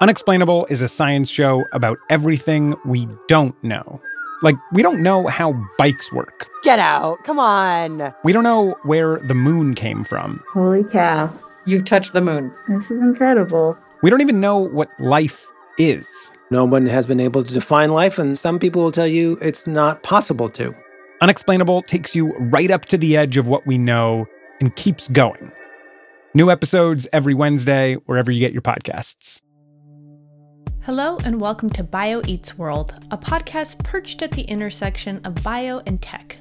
Unexplainable is a science show about everything we don't know. Like, we don't know how bikes work. Get out. Come on. We don't know where the moon came from. Holy cow. You've touched the moon. This is incredible. We don't even know what life is. No one has been able to define life, and some people will tell you it's not possible to. Unexplainable takes you right up to the edge of what we know and keeps going. New episodes every Wednesday, wherever you get your podcasts. Hello, and welcome to Bio Eats World, a podcast perched at the intersection of bio and tech.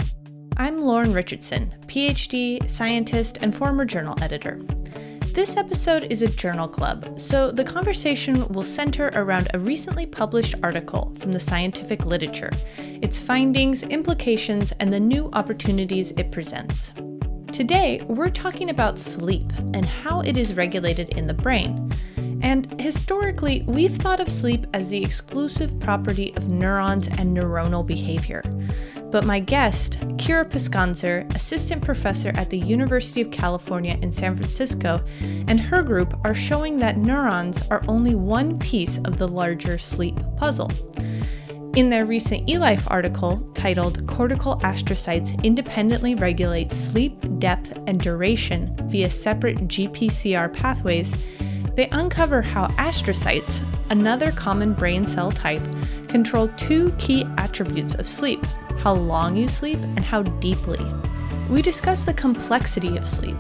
I'm Lauren Richardson, PhD, scientist, and former journal editor. This episode is a journal club, so the conversation will center around a recently published article from the scientific literature, its findings, implications, and the new opportunities it presents. Today, we're talking about sleep and how it is regulated in the brain. And historically, we've thought of sleep as the exclusive property of neurons and neuronal behavior. But my guest, Kira Poskanzer, assistant professor at the University of California in San Francisco, and her group are showing that neurons are only one piece of the larger sleep puzzle. In their recent eLife article titled Cortical Astrocytes Independently Regulate Sleep, Depth, and Duration via Separate GPCR Pathways, they uncover how astrocytes, another common brain cell type, control two key attributes of sleep how long you sleep and how deeply. We discuss the complexity of sleep,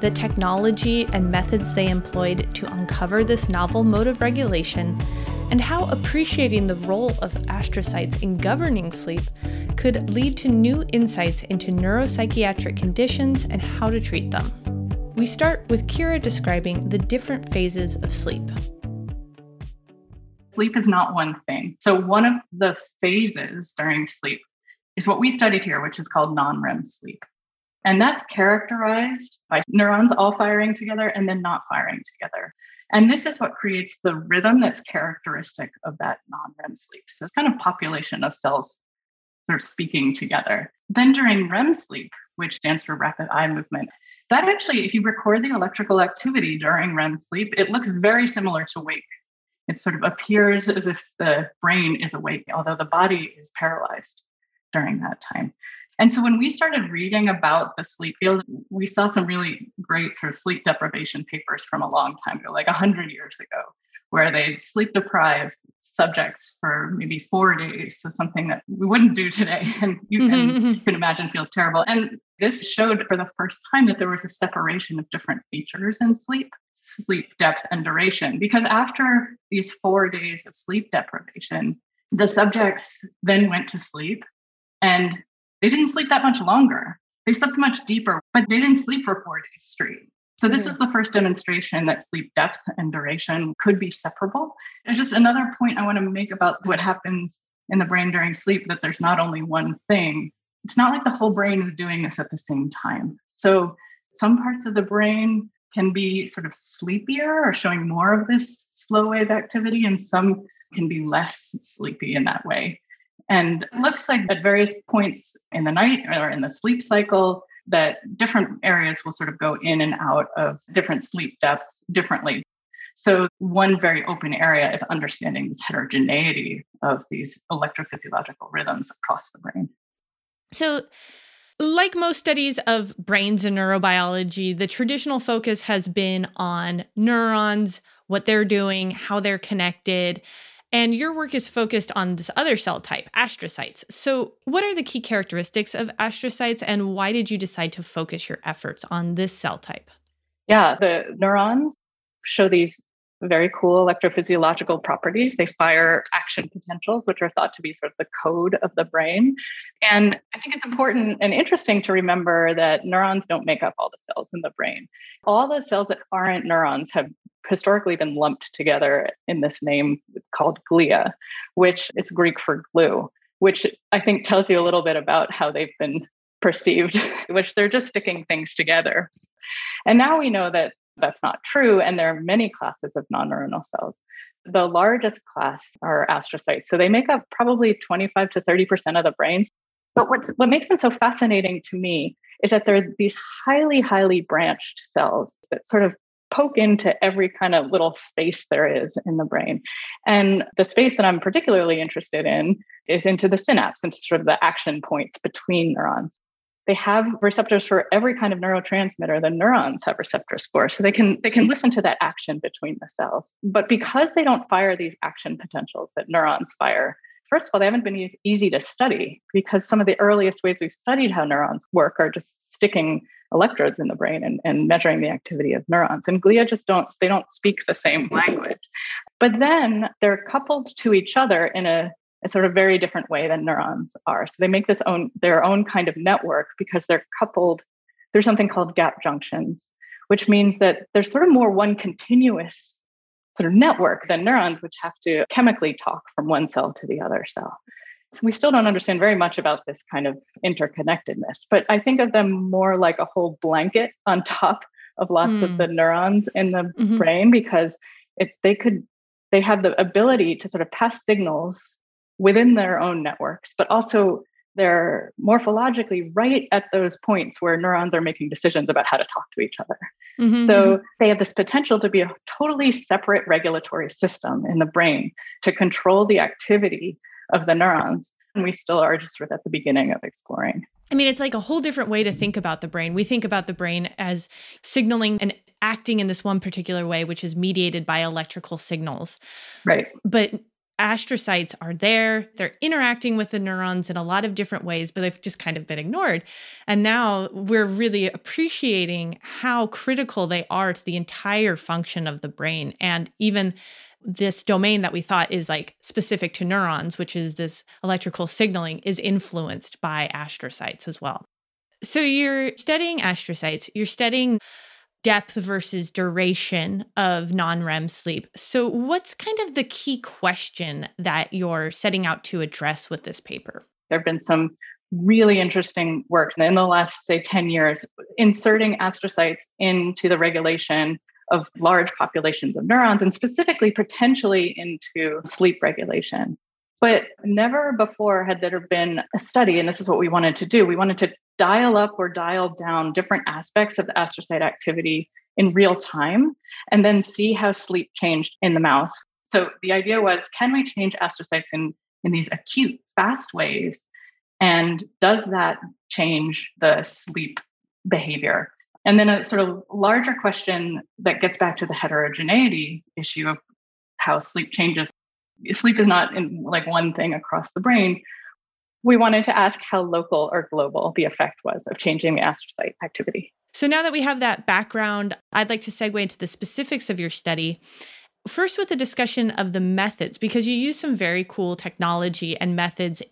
the technology and methods they employed to uncover this novel mode of regulation, and how appreciating the role of astrocytes in governing sleep could lead to new insights into neuropsychiatric conditions and how to treat them. We start with Kira describing the different phases of sleep. Sleep is not one thing. So, one of the phases during sleep is what we studied here, which is called non REM sleep. And that's characterized by neurons all firing together and then not firing together. And this is what creates the rhythm that's characteristic of that non REM sleep. So, it's kind of population of cells sort of speaking together. Then during REM sleep, which stands for rapid eye movement, that actually, if you record the electrical activity during REM sleep, it looks very similar to wake. It sort of appears as if the brain is awake, although the body is paralyzed during that time. And so when we started reading about the sleep field, we saw some really great sort of sleep deprivation papers from a long time ago, like 100 years ago, where they sleep deprive subjects for maybe four days. So something that we wouldn't do today. And you can, mm-hmm. you can imagine feels terrible. And this showed for the first time that there was a separation of different features in sleep sleep depth and duration because after these four days of sleep deprivation the subjects then went to sleep and they didn't sleep that much longer they slept much deeper but they didn't sleep for four days straight so this mm-hmm. is the first demonstration that sleep depth and duration could be separable. And just another point i want to make about what happens in the brain during sleep that there's not only one thing. It's not like the whole brain is doing this at the same time. So some parts of the brain can be sort of sleepier or showing more of this slow wave activity, and some can be less sleepy in that way. And it looks like at various points in the night or in the sleep cycle, that different areas will sort of go in and out of different sleep depth differently. So, one very open area is understanding this heterogeneity of these electrophysiological rhythms across the brain. So, like most studies of brains and neurobiology, the traditional focus has been on neurons, what they're doing, how they're connected. And your work is focused on this other cell type, astrocytes. So, what are the key characteristics of astrocytes, and why did you decide to focus your efforts on this cell type? Yeah, the neurons show these very cool electrophysiological properties. They fire action potentials, which are thought to be sort of the code of the brain. And I think it's important and interesting to remember that neurons don't make up all the cells in the brain. All the cells that aren't neurons have historically been lumped together in this name called glia, which is Greek for glue, which I think tells you a little bit about how they've been perceived, which they're just sticking things together. And now we know that that's not true. And there are many classes of non neuronal cells. The largest class are astrocytes. So they make up probably 25 to 30% of the brains. But what's, what makes them so fascinating to me is that they're these highly, highly branched cells that sort of poke into every kind of little space there is in the brain. And the space that I'm particularly interested in is into the synapse, into sort of the action points between neurons they have receptors for every kind of neurotransmitter the neurons have receptors for. So they can they can listen to that action between the cells. But because they don't fire these action potentials that neurons fire first of all they haven't been easy to study because some of the earliest ways we've studied how neurons work are just sticking electrodes in the brain and, and measuring the activity of neurons. And glia just don't they don't speak the same language. But then they're coupled to each other in a a sort of very different way than neurons are. So they make this own their own kind of network because they're coupled. There's something called gap junctions, which means that there's sort of more one continuous sort of network than neurons, which have to chemically talk from one cell to the other cell. So we still don't understand very much about this kind of interconnectedness, but I think of them more like a whole blanket on top of lots mm. of hmm. the neurons in the mm-hmm. brain because if they could they have the ability to sort of pass signals within their own networks, but also they're morphologically right at those points where neurons are making decisions about how to talk to each other. Mm-hmm. So mm-hmm. they have this potential to be a totally separate regulatory system in the brain to control the activity of the neurons. And we still are just sort of at the beginning of exploring. I mean, it's like a whole different way to think about the brain. We think about the brain as signaling and acting in this one particular way, which is mediated by electrical signals. Right. But astrocytes are there. They're interacting with the neurons in a lot of different ways, but they've just kind of been ignored. And now we're really appreciating how critical they are to the entire function of the brain. And even this domain that we thought is like specific to neurons, which is this electrical signaling, is influenced by astrocytes as well. So you're studying astrocytes, you're studying depth versus duration of non REM sleep. So, what's kind of the key question that you're setting out to address with this paper? There have been some really interesting works in the last, say, 10 years, inserting astrocytes into the regulation of large populations of neurons and specifically potentially into sleep regulation. But never before had there been a study, and this is what we wanted to do. We wanted to dial up or dial down different aspects of the astrocyte activity in real time and then see how sleep changed in the mouse. So the idea was can we change astrocytes in, in these acute, fast ways? And does that change the sleep behavior? And then a sort of larger question that gets back to the heterogeneity issue of how sleep changes. Sleep is not in like one thing across the brain we wanted to ask how local or global the effect was of changing the astrocyte activity. So now that we have that background, I'd like to segue into the specifics of your study. First, with the discussion of the methods, because you use some very cool technology and methods.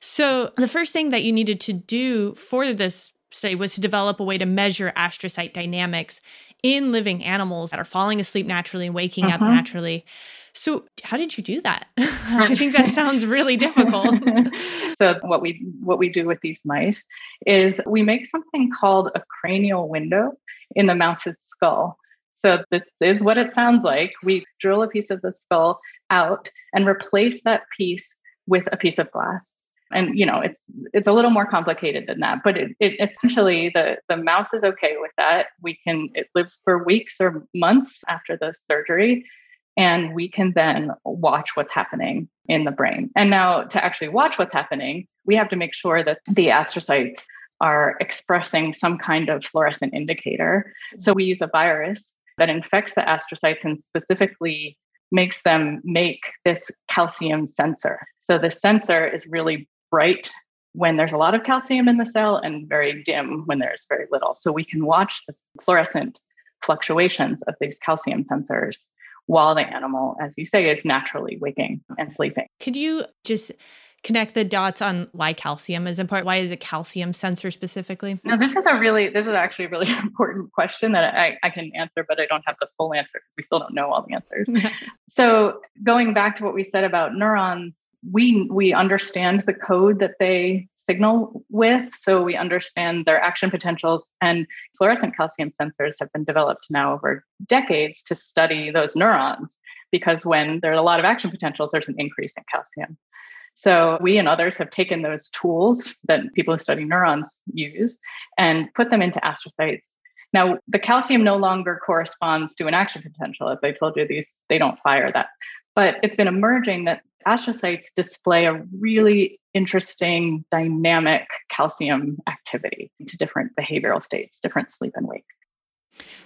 So, the first thing that you needed to do for this study was to develop a way to measure astrocyte dynamics in living animals that are falling asleep naturally and waking uh-huh. up mm-hmm. naturally. So, how did you do that? I think that sounds really difficult. so, what we what we do with these mice is we make something called a cranial window in the mouse's skull. So, this is what it sounds like. We drill a piece of the skull out and replace that piece with a piece of glass and you know it's it's a little more complicated than that but it, it, essentially the the mouse is okay with that we can it lives for weeks or months after the surgery and we can then watch what's happening in the brain. And now, to actually watch what's happening, we have to make sure that the astrocytes are expressing some kind of fluorescent indicator. So, we use a virus that infects the astrocytes and specifically makes them make this calcium sensor. So, the sensor is really bright when there's a lot of calcium in the cell and very dim when there's very little. So, we can watch the fluorescent fluctuations of these calcium sensors while the animal, as you say, is naturally waking and sleeping. Could you just connect the dots on why calcium is important? Why is a calcium sensor specifically? Now, this is a really, this is actually a really important question that I, I can answer, but I don't have the full answer because we still don't know all the answers. so, going back to what we said about neurons, we we understand the code that they signal with so we understand their action potentials and fluorescent calcium sensors have been developed now over decades to study those neurons because when there are a lot of action potentials there's an increase in calcium so we and others have taken those tools that people who study neurons use and put them into astrocytes. Now, the calcium no longer corresponds to an action potential. As I told you, these they don't fire that. But it's been emerging that astrocytes display a really interesting dynamic calcium activity to different behavioral states, different sleep and wake.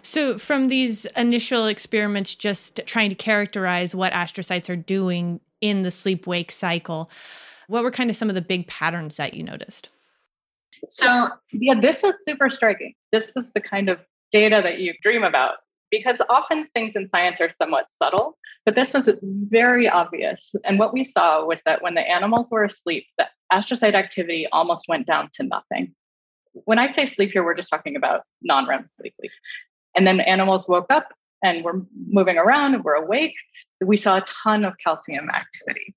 So, from these initial experiments, just trying to characterize what astrocytes are doing in the sleep wake cycle. What were kind of some of the big patterns that you noticed? So, yeah, this was super striking. This is the kind of data that you dream about because often things in science are somewhat subtle, but this was very obvious. And what we saw was that when the animals were asleep, the astrocyte activity almost went down to nothing. When I say sleep here, we're just talking about non REM sleep. And then animals woke up and we're moving around we're awake, we saw a ton of calcium activity.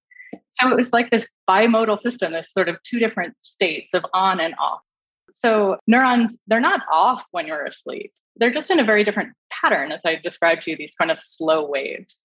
So it was like this bimodal system, this sort of two different states of on and off. So neurons, they're not off when you're asleep. They're just in a very different pattern, as I described to you, these kind of slow waves.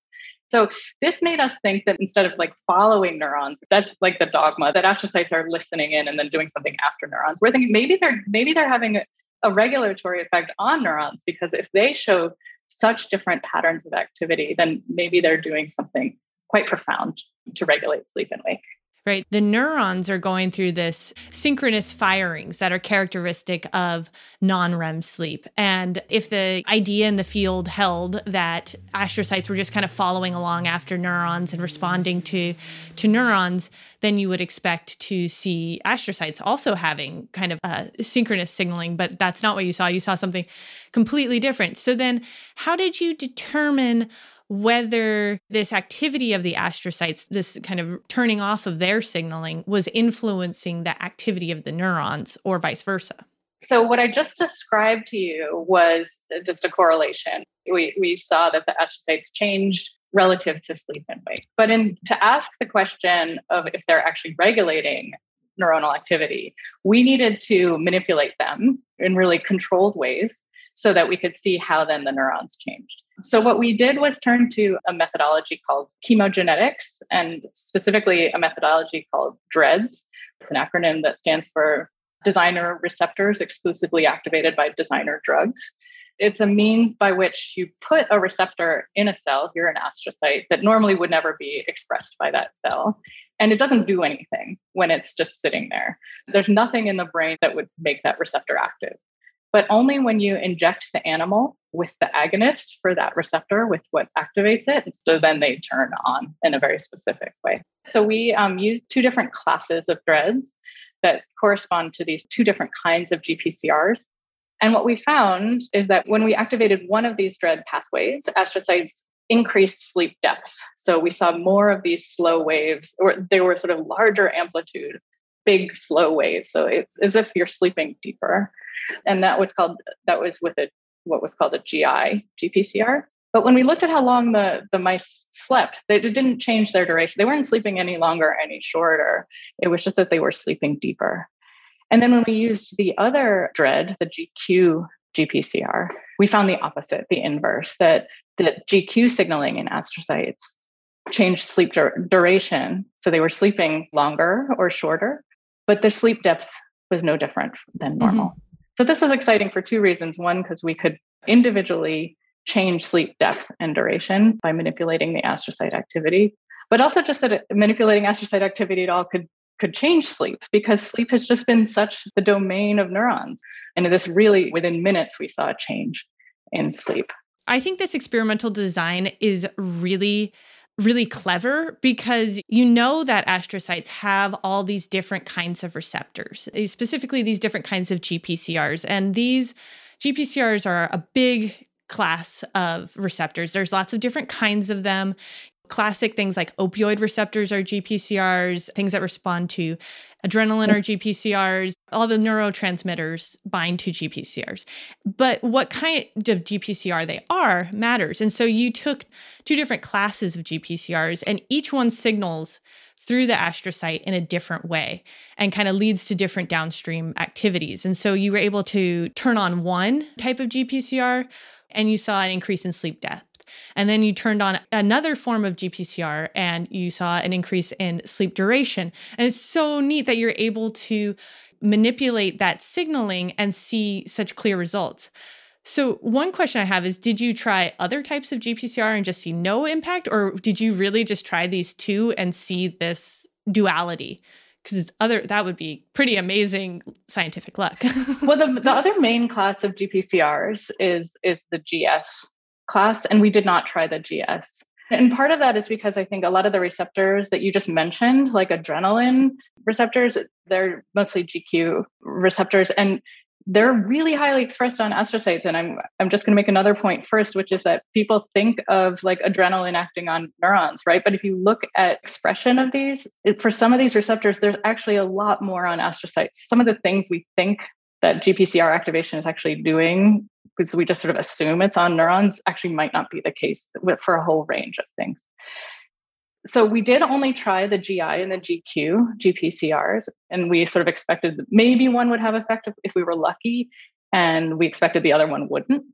So this made us think that instead of like following neurons, that's like the dogma that astrocytes are listening in and then doing something after neurons. We're thinking maybe they're maybe they're having a, regulatory effect on neurons because if they show such different patterns of activity, then maybe they're doing something quite profound to regulate sleep and wake. Right. The neurons are going through this synchronous firings that are characteristic of non REM sleep. And if the idea in the field held that astrocytes were just kind of following along after neurons and responding to, to neurons, then you would expect to see astrocytes also having kind of uh, synchronous signaling. But that's not what you saw. You saw something completely different. So then, how did you determine? Whether this activity of the astrocytes, this kind of turning off of their signaling, was influencing the activity of the neurons or vice versa. So, what I just described to you was uh, just a correlation. We, we saw that the astrocytes changed relative to sleep and wake. But in, to ask the question of if they're actually regulating neuronal activity, we needed to manipulate them in really controlled ways so that we could see how then the neurons changed. So, what we did was turn to a methodology called chemogenetics and specifically a methodology called DREADDs. It's an acronym that stands for Designer Receptors Exclusively Activated by Designer Drugs. It's a means by which you put a receptor in a cell, here an astrocyte, that normally would never be expressed by that cell. And it doesn't do anything when it's just sitting there. There's nothing in the brain that would make that receptor active but only when you inject the animal with the agonist for that receptor, with what activates it. So then they turn on in a very specific way. So we um, use two different classes of DREADDs that correspond to these two different kinds of GPCRs. And what we found is that when we activated one of these DREADD pathways, astrocytes increased sleep depth. So we saw more of these slow waves, or they were sort of larger amplitude, big slow waves. So it's as if you're sleeping deeper and that was called that was with a what was called a GI GPCR. But when we looked at how long the the mice slept, they didn't change their duration. They weren't sleeping any longer, any shorter. It was just that they were sleeping deeper. And then when we used the other DREADD, the GQ GPCR, we found the opposite, the inverse, that the GQ signaling in astrocytes changed sleep dur- duration. So they were sleeping longer or shorter, but the sleep depth was no different than normal. Mm-hmm. So this was exciting for two reasons. One, because we could individually change sleep depth and duration by manipulating the astrocyte activity, but also just that manipulating astrocyte activity at all could could change sleep because sleep has just been such the domain of neurons. And this really within minutes we saw a change in sleep. I think this experimental design is really really clever because you know that astrocytes have all these different kinds of receptors, eh, specifically these different kinds of GPCRs. And these GPCRs are a big class of receptors. There's lots of different kinds of them. Classic things like opioid receptors are GPCRs, things that respond to adrenaline are mm. GPCRs, all the neurotransmitters bind to GPCRs. But what kind of GPCR they are matters. And so you took two different classes of GPCRs, and each one signals through the astrocyte in a different way and kind of leads to different downstream activities. And so you were able to turn on one type of GPCR and you saw an increase in sleep depth. And then you turned on another form of GPCR and you saw an increase in sleep duration. And it's so neat that you're able to manipulate that signaling and see such clear results. So, one question I have is Did you try other types of GPCR and just see no impact? Or did you really just try these two and see this duality? Because other that would be pretty amazing scientific luck. well, the, the other main class of GPCRs is is the GS class, and we did not try the GS. And part of that is because I think a lot of the receptors that you just mentioned, like adrenaline receptors, they're mostly GQ receptors. And they're really highly expressed on astrocytes and i'm i'm just going to make another point first which is that people think of like adrenaline acting on neurons right? But if you look at expression of these it, for some of these receptors there's actually a lot more on astrocytes. Some of the things we think that gpcr activation is actually doing because we just sort of assume it's on neurons actually might not be the case for a whole range of things so we did only try the GI and the GQ GPCRs, and we sort of expected maybe one would have effect if we were lucky, and we expected the other one wouldn't.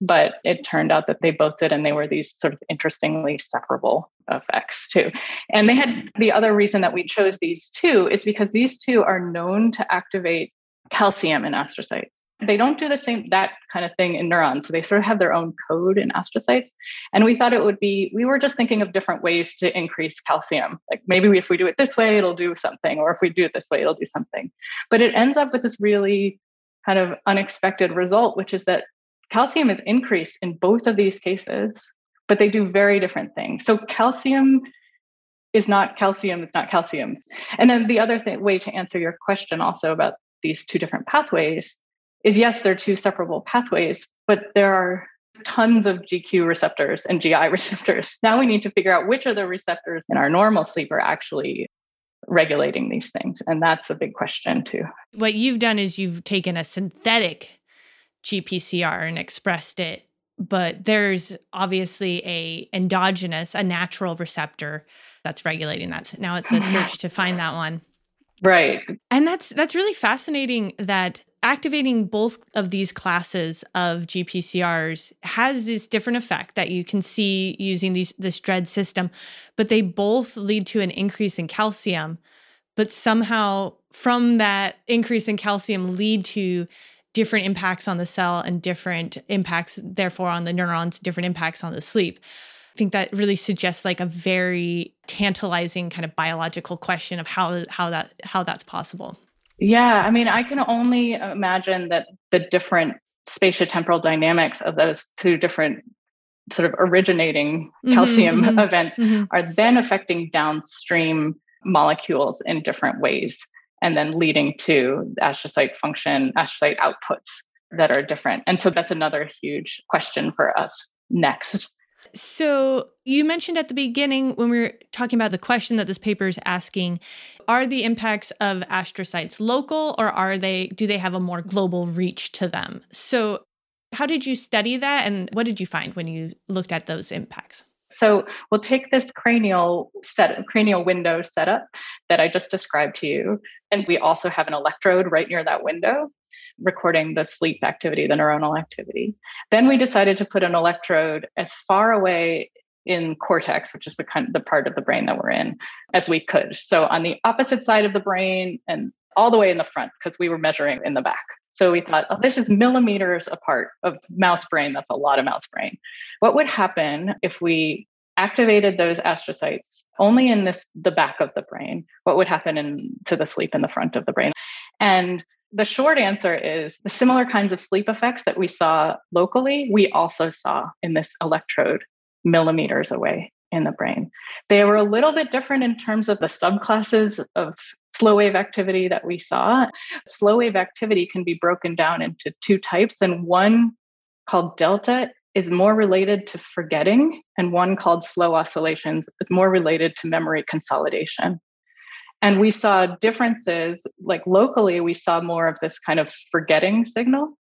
But it turned out that they both did, and they were these sort of interestingly separable effects too. And they had the other reason that we chose these two is because these two are known to activate calcium in astrocytes. They don't do the same that kind of thing in neurons. So they sort of have their own code in astrocytes. And we thought it would be, we were just thinking of different ways to increase calcium. Like maybe if we do it this way, it'll do something, or if we do it this way, it'll do something. But it ends up with this really kind of unexpected result, which is that calcium is increased in both of these cases, but they do very different things. So calcium is not calcium, it's not calcium. And then the other thing, way to answer your question also about these two different pathways is yes, they're two separable pathways, but there are tons of GQ receptors and GI receptors. Now we need to figure out which of the receptors in our normal sleep are actually regulating these things. And that's a big question, too. What you've done is you've taken a synthetic GPCR and expressed it, but there's obviously a endogenous, a natural receptor that's regulating that. So now it's a oh, search to find that one. Right. And that's that's really fascinating that activating both of these classes of GPCRs has this different effect that you can see using these this DREADD system, but they both lead to an increase in calcium. But somehow from that increase in calcium lead to different impacts on the cell and different impacts therefore on the neurons, different impacts on the sleep. I think that really suggests like a very tantalizing kind of biological question of how how that how that's possible. Yeah, I mean, I can only imagine that the different spatiotemporal dynamics of those two different sort of originating mm-hmm, calcium mm-hmm, events mm-hmm. are then affecting downstream molecules in different ways and then leading to astrocyte function, astrocyte outputs that are different. And so that's another huge question for us next. So, you mentioned at the beginning when we were talking about the question that this paper is asking are the impacts of astrocytes local or are they do they have a more global reach to them? So, how did you study that and what did you find when you looked at those impacts? So we'll take this cranial set cranial window setup that I just described to you. And we also have an electrode right near that window recording the sleep activity, the neuronal activity. Then we decided to put an electrode as far away in cortex, which is the kind the part of the brain that we're in, as we could. So on the opposite side of the brain and all the way in the front, because we were measuring in the back. So we thought, oh, this is millimeters apart of mouse brain. That's a lot of mouse brain. What would happen if we activated those astrocytes only in this the back of the brain? What would happen in to the sleep in the front of the brain? And the short answer is the similar kinds of sleep effects that we saw locally, we also saw in this electrode millimeters away in the brain. They were a little bit different in terms of the subclasses of slow wave activity that we saw. Slow wave activity can be broken down into two types, and one called delta is more related to forgetting, and one called slow oscillations is more related to memory consolidation. And we saw differences, like locally, we saw more of this kind of forgetting signal.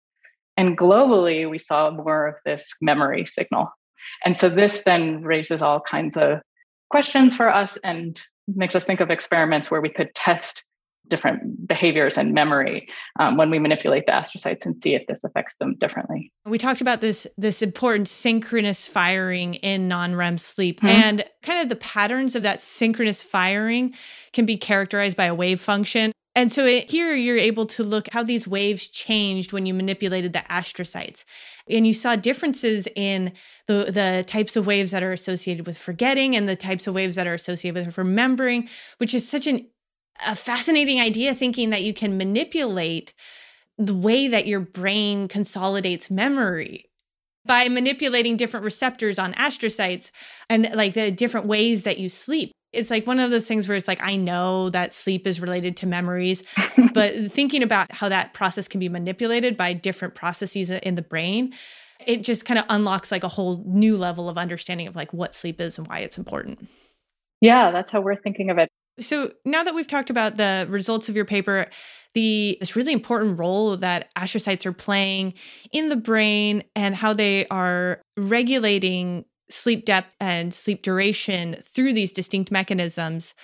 And globally, we saw more of this memory signal. And so this then raises all kinds of questions for us and makes us think of experiments where we could test different behaviors and memory um, when we manipulate the astrocytes and see if this affects them differently. We talked about this this important synchronous firing in non-REM sleep mm-hmm. and kind of the patterns of that synchronous firing can be characterized by a wave function. And so it, here you're able to look how these waves changed when you manipulated the astrocytes. And you saw differences in the, the types of waves that are associated with forgetting and the types of waves that are associated with remembering, which is such an a fascinating idea thinking that you can manipulate the way that your brain consolidates memory by manipulating different receptors on astrocytes and like the different ways that you sleep. It's like one of those things where it's like, I know that sleep is related to memories, but thinking about how that process can be manipulated by different processes in the brain, it just kind of unlocks like a whole new level of understanding of like what sleep is and why it's important. Yeah, that's how we're thinking of it. So now that we've talked about the results of your paper, the this really important role that astrocytes are playing in the brain and how they are regulating sleep depth and sleep duration through these distinct mechanisms.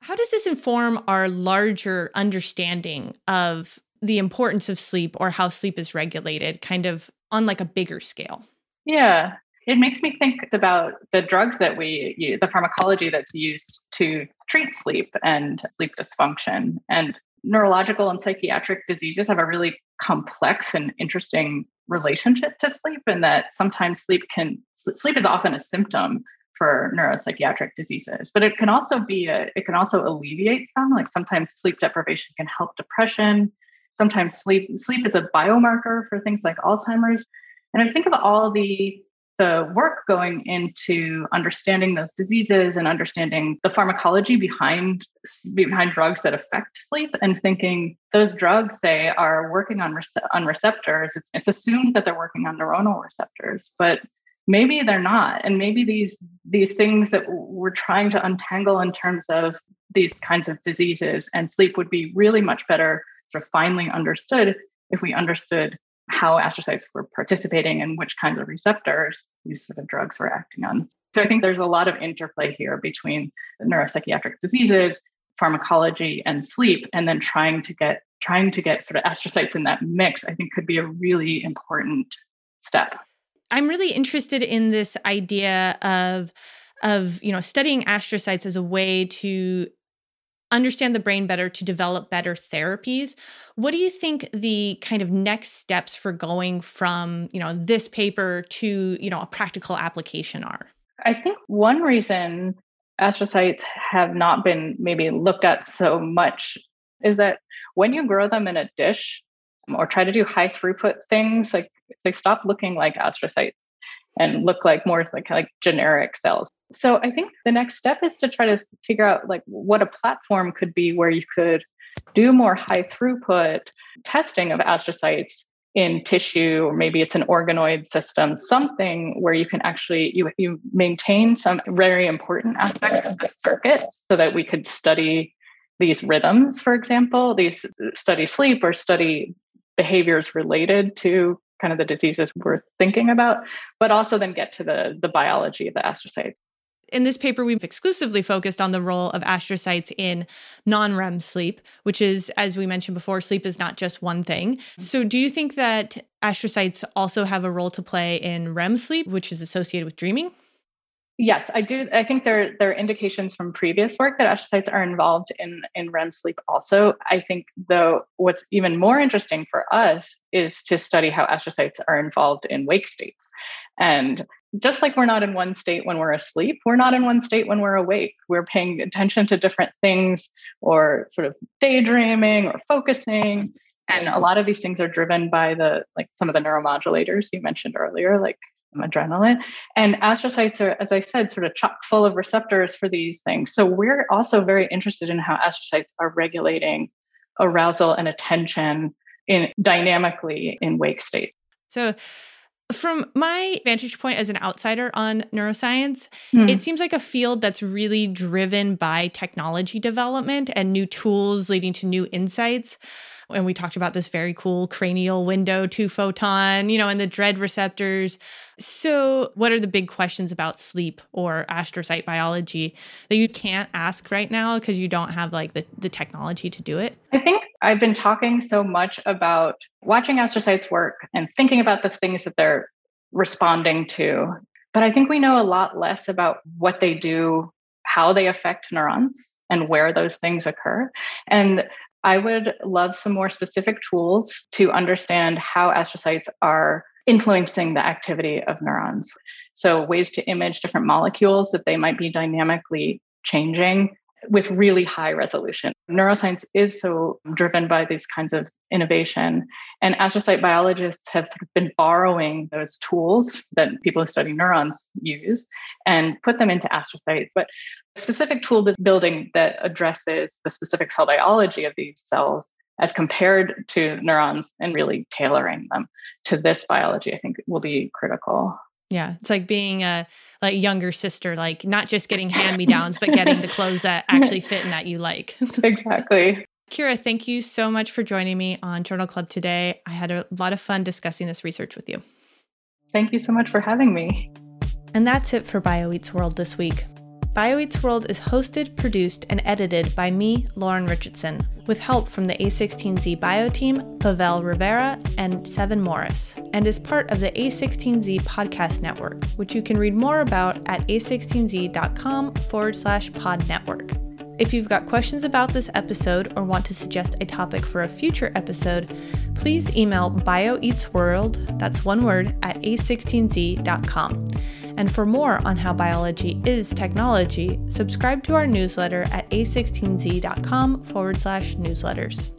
How does this inform our larger understanding of the importance of sleep or how sleep is regulated kind of on like a bigger scale? Yeah, it makes me think about the drugs that we use, the pharmacology that's used to treat sleep and sleep dysfunction. And neurological and psychiatric diseases have a really complex and interesting relationship to sleep, and that sometimes sleep can sleep is often a symptom for neuropsychiatric diseases. But it can also be a it can also alleviate some like sometimes sleep deprivation can help depression. Sometimes sleep sleep is a biomarker for things like alzheimer's. And i think of all the the work going into understanding those diseases and understanding the pharmacology behind behind drugs that affect sleep and thinking those drugs say are working on rece- on receptors. It's, it's assumed that they're working on neuronal receptors but maybe they're not. And maybe these these things that we're trying to untangle in terms of these kinds of diseases and sleep would be really much better sort of finely understood if we understood how astrocytes were participating and which kinds of receptors these sort of drugs were acting on. So I think there's a lot of interplay here between neuropsychiatric diseases, pharmacology, and sleep, and then trying to get trying to get sort of astrocytes in that mix, I think could be a really important step. I'm really interested in this idea of of you know studying astrocytes as a way to understand the brain better to develop better therapies what do you think the kind of next steps for going from you know this paper to you know a practical application are i think one reason astrocytes have not been maybe looked at so much is that when you grow them in a dish um, or try to do high throughput things like they stop looking like astrocytes and look like more like like generic cells. So I think the next step is to try to figure out like what a platform could be where you could do more high throughput testing of astrocytes in tissue or maybe it's an organoid system something where you can actually you, you maintain some very important aspects of the circuit so that we could study these rhythms for example these study sleep or study behaviors related to kind of the diseases we're thinking about, but also then get to the, the biology of the astrocytes. In this paper, we've exclusively focused on the role of astrocytes in non REM sleep, which is, as we mentioned before, sleep is not just one thing. So, do you think that astrocytes also have a role to play in REM sleep, which is associated with dreaming? Yes, I do. I think there, there are indications from previous work that astrocytes are involved in, in REM sleep also. I think, though, what's even more interesting for us is to study how astrocytes are involved in wake states. And just like we're not in one state when we're asleep, we're not in one state when we're awake. We're paying attention to different things or sort of daydreaming or focusing. And a lot of these things are driven by the like some of the neuromodulators you mentioned earlier, like adrenaline. And astrocytes are, as I said, sort of chock full of receptors for these things. So we're also very interested in how astrocytes are regulating arousal and attention in dynamically in wake states. So From my vantage point as an outsider on neuroscience, Hmm. it seems like a field that's really driven by technology development and new tools leading to new insights. And we talked about this very cool cranial window two-photon, you know, and the DREADD receptors. So, what are the big questions about sleep or astrocyte biology that you can't ask right now because you don't have like the, the technology to do it? I think I've been talking so much about watching astrocytes work and thinking about the things that they're responding to. But I think we know a lot less about what they do, how they affect neurons, and where those things occur. And I would love some more specific tools to understand how astrocytes are influencing the activity of neurons. So, ways to image different molecules that they might be dynamically changing with really high resolution. Neuroscience is so driven by these kinds of innovation. And astrocyte biologists have sort of been borrowing those tools that people who study neurons use and put them into astrocytes. But a specific tool building that addresses the specific cell biology of these cells as compared to neurons and really tailoring them to this biology, I think will be critical. Yeah, it's like being a like younger sister, like not just getting hand me downs, but getting the clothes that actually fit and that you like. exactly. Kira, thank you so much for joining me on Journal Club today. I had a lot of fun discussing this research with you. Thank you so much for having me. And that's it for BioEats World this week. BioEats World is hosted, produced, and edited by me, Lauren Richardson, with help from the A16Z Bio team, Pavel Rivera, and Seven Morris, and is part of the A16Z Podcast Network, which you can read more about at a16z.com forward slash pod network. If you've got questions about this episode or want to suggest a topic for a future episode, please email bioeatsworld, that's one word, at a16z.com. And for more on how biology is technology, subscribe to our newsletter at a16z.com forward slash newsletters.